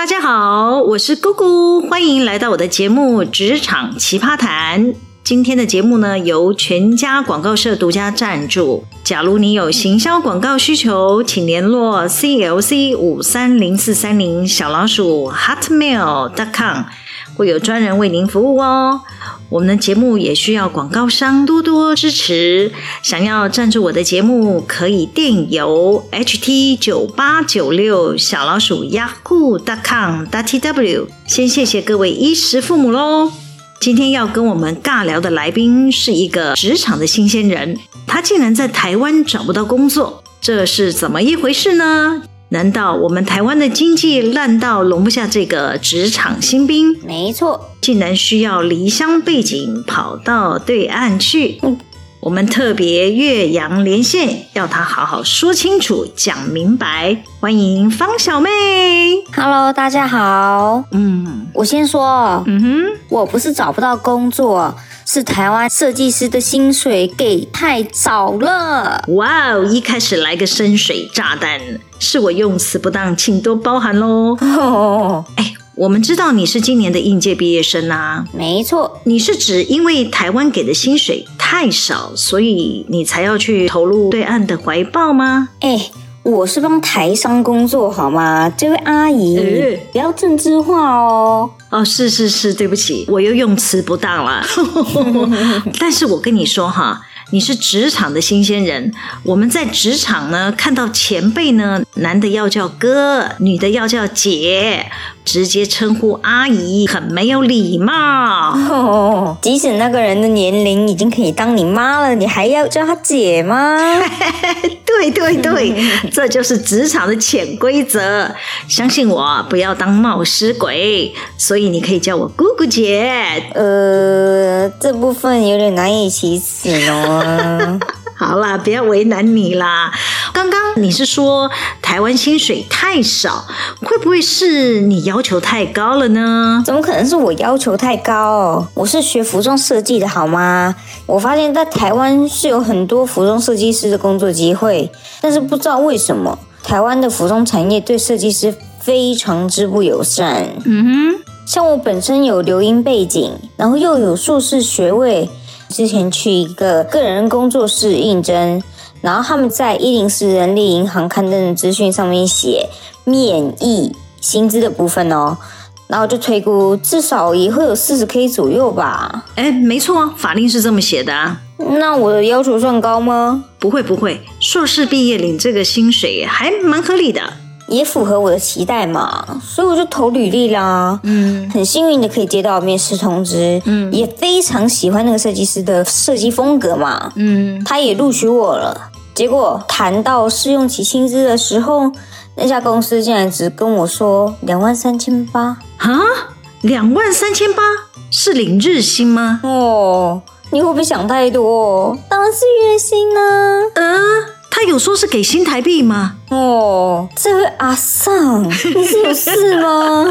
大家好，我是姑姑，欢迎来到我的节目《职场奇葩谈》。今天的节目呢，由全家广告社独家赞助。假如你有行销广告需求，请联络 CLC 五三零四三零小老鼠 hotmail.com，会有专人为您服务哦。我们的节目也需要广告商多多支持。想要赞助我的节目，可以电邮 ht 九八九六小老鼠 yahoo.com.tw。先谢谢各位衣食父母喽。今天要跟我们尬聊的来宾是一个职场的新鲜人，他竟然在台湾找不到工作，这是怎么一回事呢？难道我们台湾的经济烂到容不下这个职场新兵？没错，竟然需要离乡背井跑到对岸去。嗯我们特别岳阳连线，要他好好说清楚、讲明白。欢迎方小妹，Hello，大家好。嗯，我先说，嗯哼，我不是找不到工作，是台湾设计师的薪水给太早了。哇哦，一开始来个深水炸弹，是我用词不当，请多包涵喽。哦，哎。我们知道你是今年的应届毕业生啊，没错。你是指因为台湾给的薪水太少，所以你才要去投入对岸的怀抱吗？哎，我是帮台商工作好吗？这位阿姨，嗯、不要政治化哦。哦，是是是，对不起，我又用词不当了。但是我跟你说哈。你是职场的新鲜人，我们在职场呢，看到前辈呢，男的要叫哥，女的要叫姐，直接称呼阿姨，很没有礼貌。哦，即使那个人的年龄已经可以当你妈了，你还要叫她姐吗？对 对对，这就是职场的潜规则。相信我，不要当冒失鬼。所以你可以叫我姑姑姐。呃，这部分有点难以启齿哦。好啦，不要为难你啦。刚刚你是说台湾薪水太少，会不会是你要求太高了呢？怎么可能是我要求太高？我是学服装设计的，好吗？我发现在台湾是有很多服装设计师的工作机会，但是不知道为什么台湾的服装产业对设计师非常之不友善。嗯哼，像我本身有留英背景，然后又有硕士学位。之前去一个个人工作室应征，然后他们在一零四人力银行刊登的资讯上面写免疫薪资的部分哦，然后就推估至少也会有四十 K 左右吧。哎，没错，法令是这么写的啊。那我的要求算高吗？不会不会，硕士毕业领这个薪水还蛮合理的。也符合我的期待嘛，所以我就投履历啦。嗯，很幸运的可以接到面试通知。嗯，也非常喜欢那个设计师的设计风格嘛。嗯，他也录取我了。结果谈到试用期薪资的时候，那家公司竟然只跟我说两万三千八。啊，两万三千八是领日薪吗？哦，你会不会想太多？当然是月薪啊。嗯。他有说是给新台币吗？哦，这位阿尚，你是有事吗？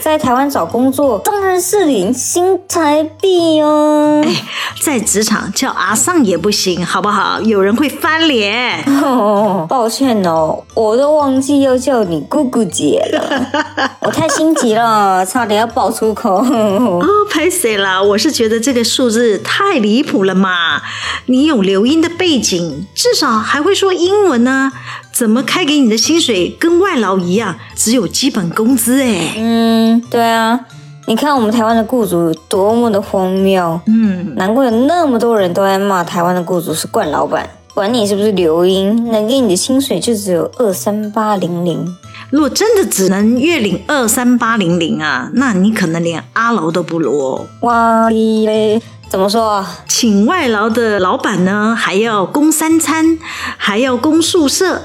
在台湾找工作当然是领新台币哦。哎，在职场叫阿尚也不行，好不好？有人会翻脸。哦，抱歉哦，我都忘记要叫你姑姑姐了。我太心急了，差点要爆粗口。哦，拍谁啦，我是觉得这个数字太离谱了嘛。你有留音的背景，至少还会说。英文呢？怎么开给你的薪水跟外劳一样，只有基本工资？哎，嗯，对啊，你看我们台湾的雇主多么的荒谬，嗯，难怪有那么多人都在骂台湾的雇主是惯老板，管你是不是留英，能给你的薪水就只有二三八零零。如果真的只能月领二三八零零啊，那你可能连阿劳都不如哦。哇嘞！怎么说？请外劳的老板呢，还要供三餐，还要供宿舍，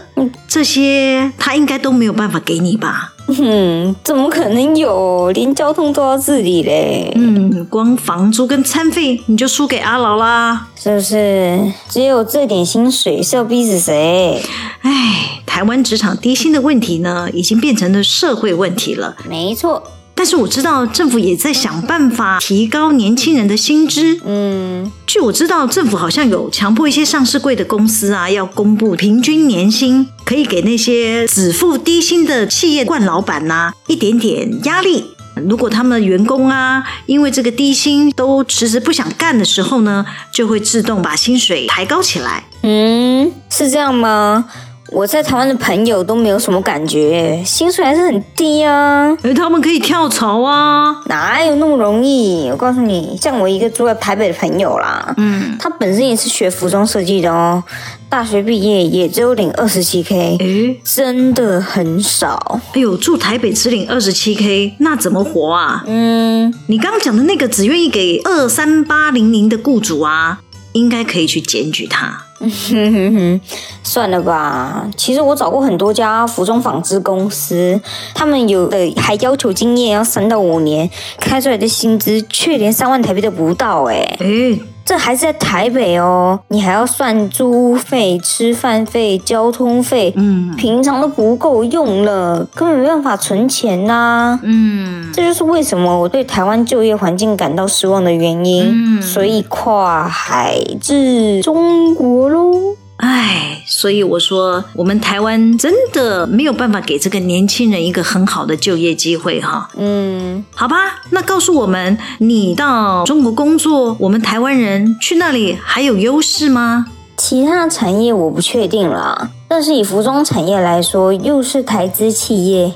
这些他应该都没有办法给你吧？嗯，怎么可能有？连交通都要自理嘞。嗯，光房租跟餐费你就输给阿劳啦，是不是？只有这点薪水是要逼死谁？哎，台湾职场低薪的问题呢，已经变成了社会问题了。没错。但是我知道政府也在想办法提高年轻人的薪资。嗯，据我知道，政府好像有强迫一些上市柜的公司啊，要公布平均年薪。可以给那些只付低薪的企业惯老板呐、一点点压力。如果他们员工啊，因为这个低薪都迟迟不想干的时候呢，就会自动把薪水抬高起来。嗯，是这样吗？我在台湾的朋友都没有什么感觉，薪水还是很低啊。而他们可以跳槽啊，哪有那么容易？我告诉你，像我一个住在台北的朋友啦，嗯，他本身也是学服装设计的哦，大学毕业也只有领二十七 K，诶，真的很少。哎呦，住台北只领二十七 K，那怎么活啊？嗯，你刚刚讲的那个只愿意给二三八零零的雇主啊，应该可以去检举他。哼哼哼，算了吧。其实我找过很多家服装纺织公司，他们有的还要求经验要三到五年，开出来的薪资却连三万台币都不到哎。嗯这还是在台北哦，你还要算租屋费、吃饭费、交通费，嗯，平常都不够用了，根本没办法存钱呐、啊。嗯，这就是为什么我对台湾就业环境感到失望的原因。嗯，所以跨海至中国喽。唉，所以我说，我们台湾真的没有办法给这个年轻人一个很好的就业机会哈。嗯，好吧，那告诉我们，你到中国工作，我们台湾人去那里还有优势吗？其他产业我不确定啦，但是以服装产业来说，又是台资企业。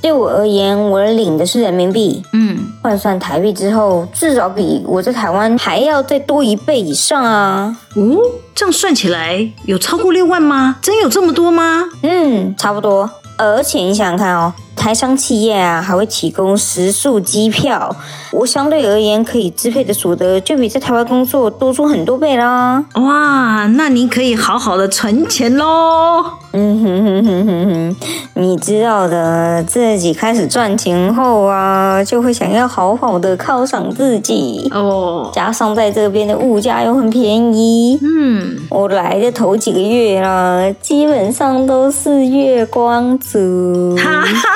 对我而言，我领的是人民币，嗯，换算台币之后，至少比我在台湾还要再多一倍以上啊！哦，这样算起来有超过六万吗？真有这么多吗？嗯，差不多。而且你想想看哦。台商企业啊，还会提供食宿、机票，我相对而言可以支配的所得就比在台湾工作多出很多倍啦。哇，那你可以好好的存钱喽。嗯哼哼哼哼哼，你知道的，自己开始赚钱后啊，就会想要好好的犒赏自己哦。加上在这边的物价又很便宜，嗯，我来的头几个月啦，基本上都是月光族。哈哈。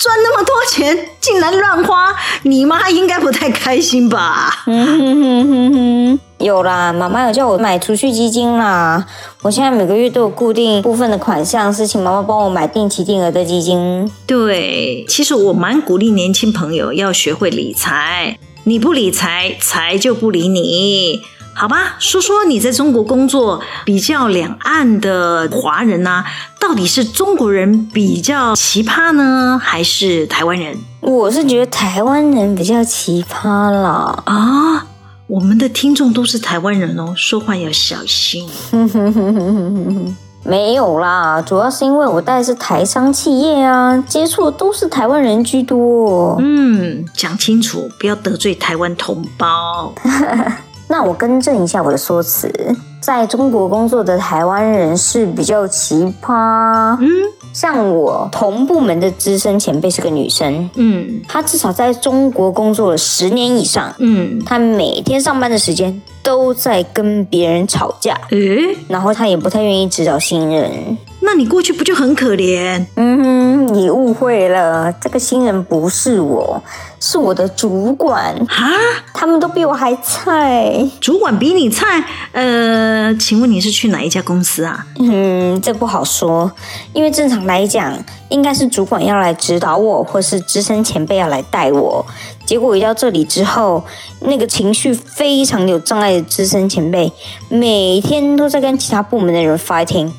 赚那么多钱，竟然乱花，你妈应该不太开心吧？嗯哼哼哼哼，有啦，妈妈有叫我买储蓄基金啦。我现在每个月都有固定部分的款项，是请妈妈帮我买定期定额的基金。对，其实我蛮鼓励年轻朋友要学会理财，你不理财，财就不理你。好吧，说说你在中国工作，比较两岸的华人呢、啊，到底是中国人比较奇葩呢，还是台湾人？我是觉得台湾人比较奇葩啦。啊，我们的听众都是台湾人哦，说话要小心。没有啦，主要是因为我带的是台商企业啊，接触的都是台湾人居多。嗯，讲清楚，不要得罪台湾同胞。那我更正一下我的说辞，在中国工作的台湾人是比较奇葩。嗯，像我同部门的资深前辈是个女生，嗯，她至少在中国工作了十年以上，嗯，她每天上班的时间都在跟别人吵架，诶，然后她也不太愿意指导新人。那你过去不就很可怜？嗯哼，你误会了，这个新人不是我，是我的主管。啊，他们都比我还菜。主管比你菜？呃，请问你是去哪一家公司啊？嗯，这不好说，因为正常来讲，应该是主管要来指导我，或是资深前辈要来带我。结果一到这里之后，那个情绪非常有障碍的资深前辈，每天都在跟其他部门的人 fighting。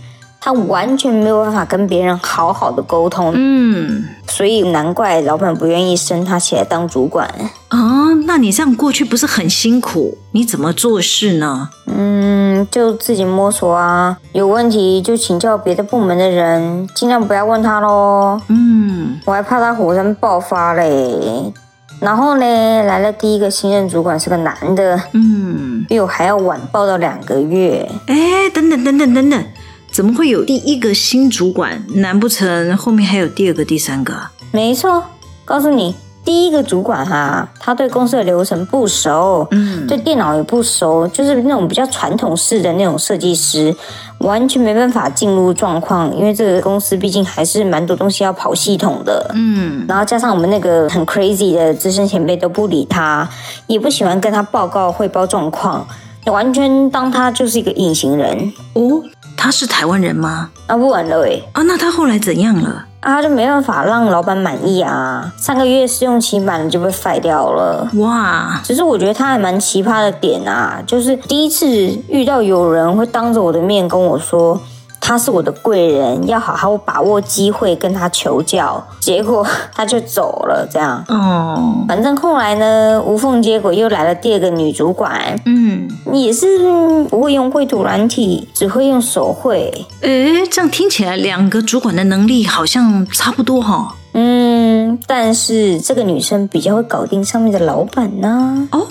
他完全没有办法跟别人好好的沟通，嗯，所以难怪老板不愿意升他起来当主管啊。哦，那你这样过去不是很辛苦？你怎么做事呢？嗯，就自己摸索啊，有问题就请教别的部门的人，尽量不要问他喽。嗯，我还怕他火山爆发嘞。然后呢，来了第一个新任主管是个男的，嗯，比我还要晚报到两个月。哎，等等等等等等。怎么会有第一个新主管？难不成后面还有第二个、第三个？没错，告诉你，第一个主管哈，他对公司的流程不熟，嗯，对电脑也不熟，就是那种比较传统式的那种设计师，完全没办法进入状况，因为这个公司毕竟还是蛮多东西要跑系统的，嗯，然后加上我们那个很 crazy 的资深前辈都不理他，也不喜欢跟他报告汇报状况，完全当他就是一个隐形人哦。他是台湾人吗？啊，不玩了诶啊，那他后来怎样了？啊，他就没办法让老板满意啊，上个月试用期满了就被 fire 掉了。哇！只是我觉得他还蛮奇葩的点啊，就是第一次遇到有人会当着我的面跟我说。他是我的贵人，要好好把握机会跟他求教。结果 他就走了，这样。哦，反正后来呢，无缝接轨又来了第二个女主管。嗯，也是不会用绘图软体，只会用手绘。诶，这样听起来两个主管的能力好像差不多哈。嗯，但是这个女生比较会搞定上面的老板呢。哦，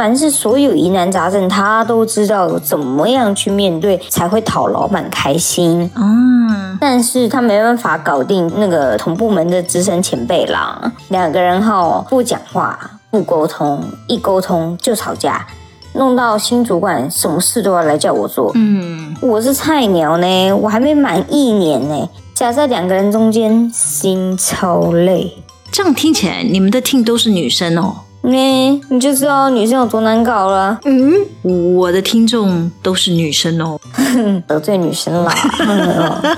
凡是所有疑难杂症，他都知道怎么样去面对，才会讨老板开心。嗯，但是他没办法搞定那个同部门的资深前辈啦。两个人哈不讲话，不沟通，一沟通就吵架，弄到新主管什么事都要来叫我做。嗯，我是菜鸟呢，我还没满一年呢。夹在两个人中间，心超累。这样听起来，你们的 team 都是女生哦？你你就知道女生有多难搞了。嗯，我的听众都是女生哦，得罪女生了。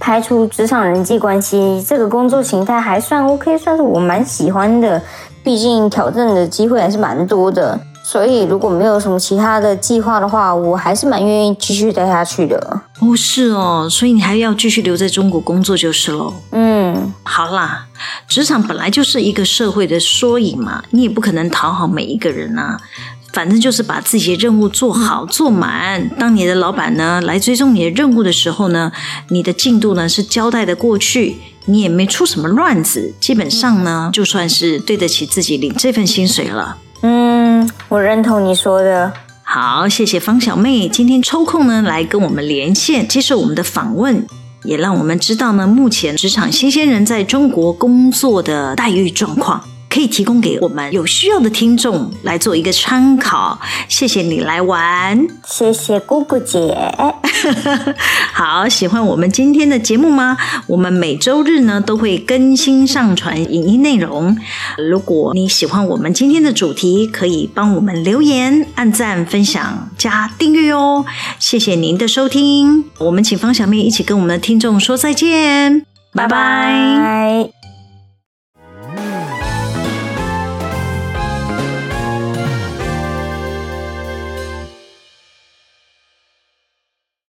排除职场人际关系，这个工作形态还算 OK，算是我蛮喜欢的。毕竟挑战的机会还是蛮多的。所以，如果没有什么其他的计划的话，我还是蛮愿意继续待下去的。哦，是哦，所以你还要继续留在中国工作就是喽。嗯，好啦，职场本来就是一个社会的缩影嘛，你也不可能讨好每一个人啊。反正就是把自己的任务做好做满。当你的老板呢来追踪你的任务的时候呢，你的进度呢是交代的过去，你也没出什么乱子，基本上呢就算是对得起自己领这份薪水了。嗯，我认同你说的。好，谢谢方小妹今天抽空呢来跟我们连线，接受我们的访问，也让我们知道呢目前职场新鲜人在中国工作的待遇状况。可以提供给我们有需要的听众来做一个参考。谢谢你来玩，谢谢姑姑姐。好，喜欢我们今天的节目吗？我们每周日呢都会更新上传影音内容。如果你喜欢我们今天的主题，可以帮我们留言、按赞、分享、加订阅哦。谢谢您的收听，我们请方小妹一起跟我们的听众说再见，拜拜。拜拜。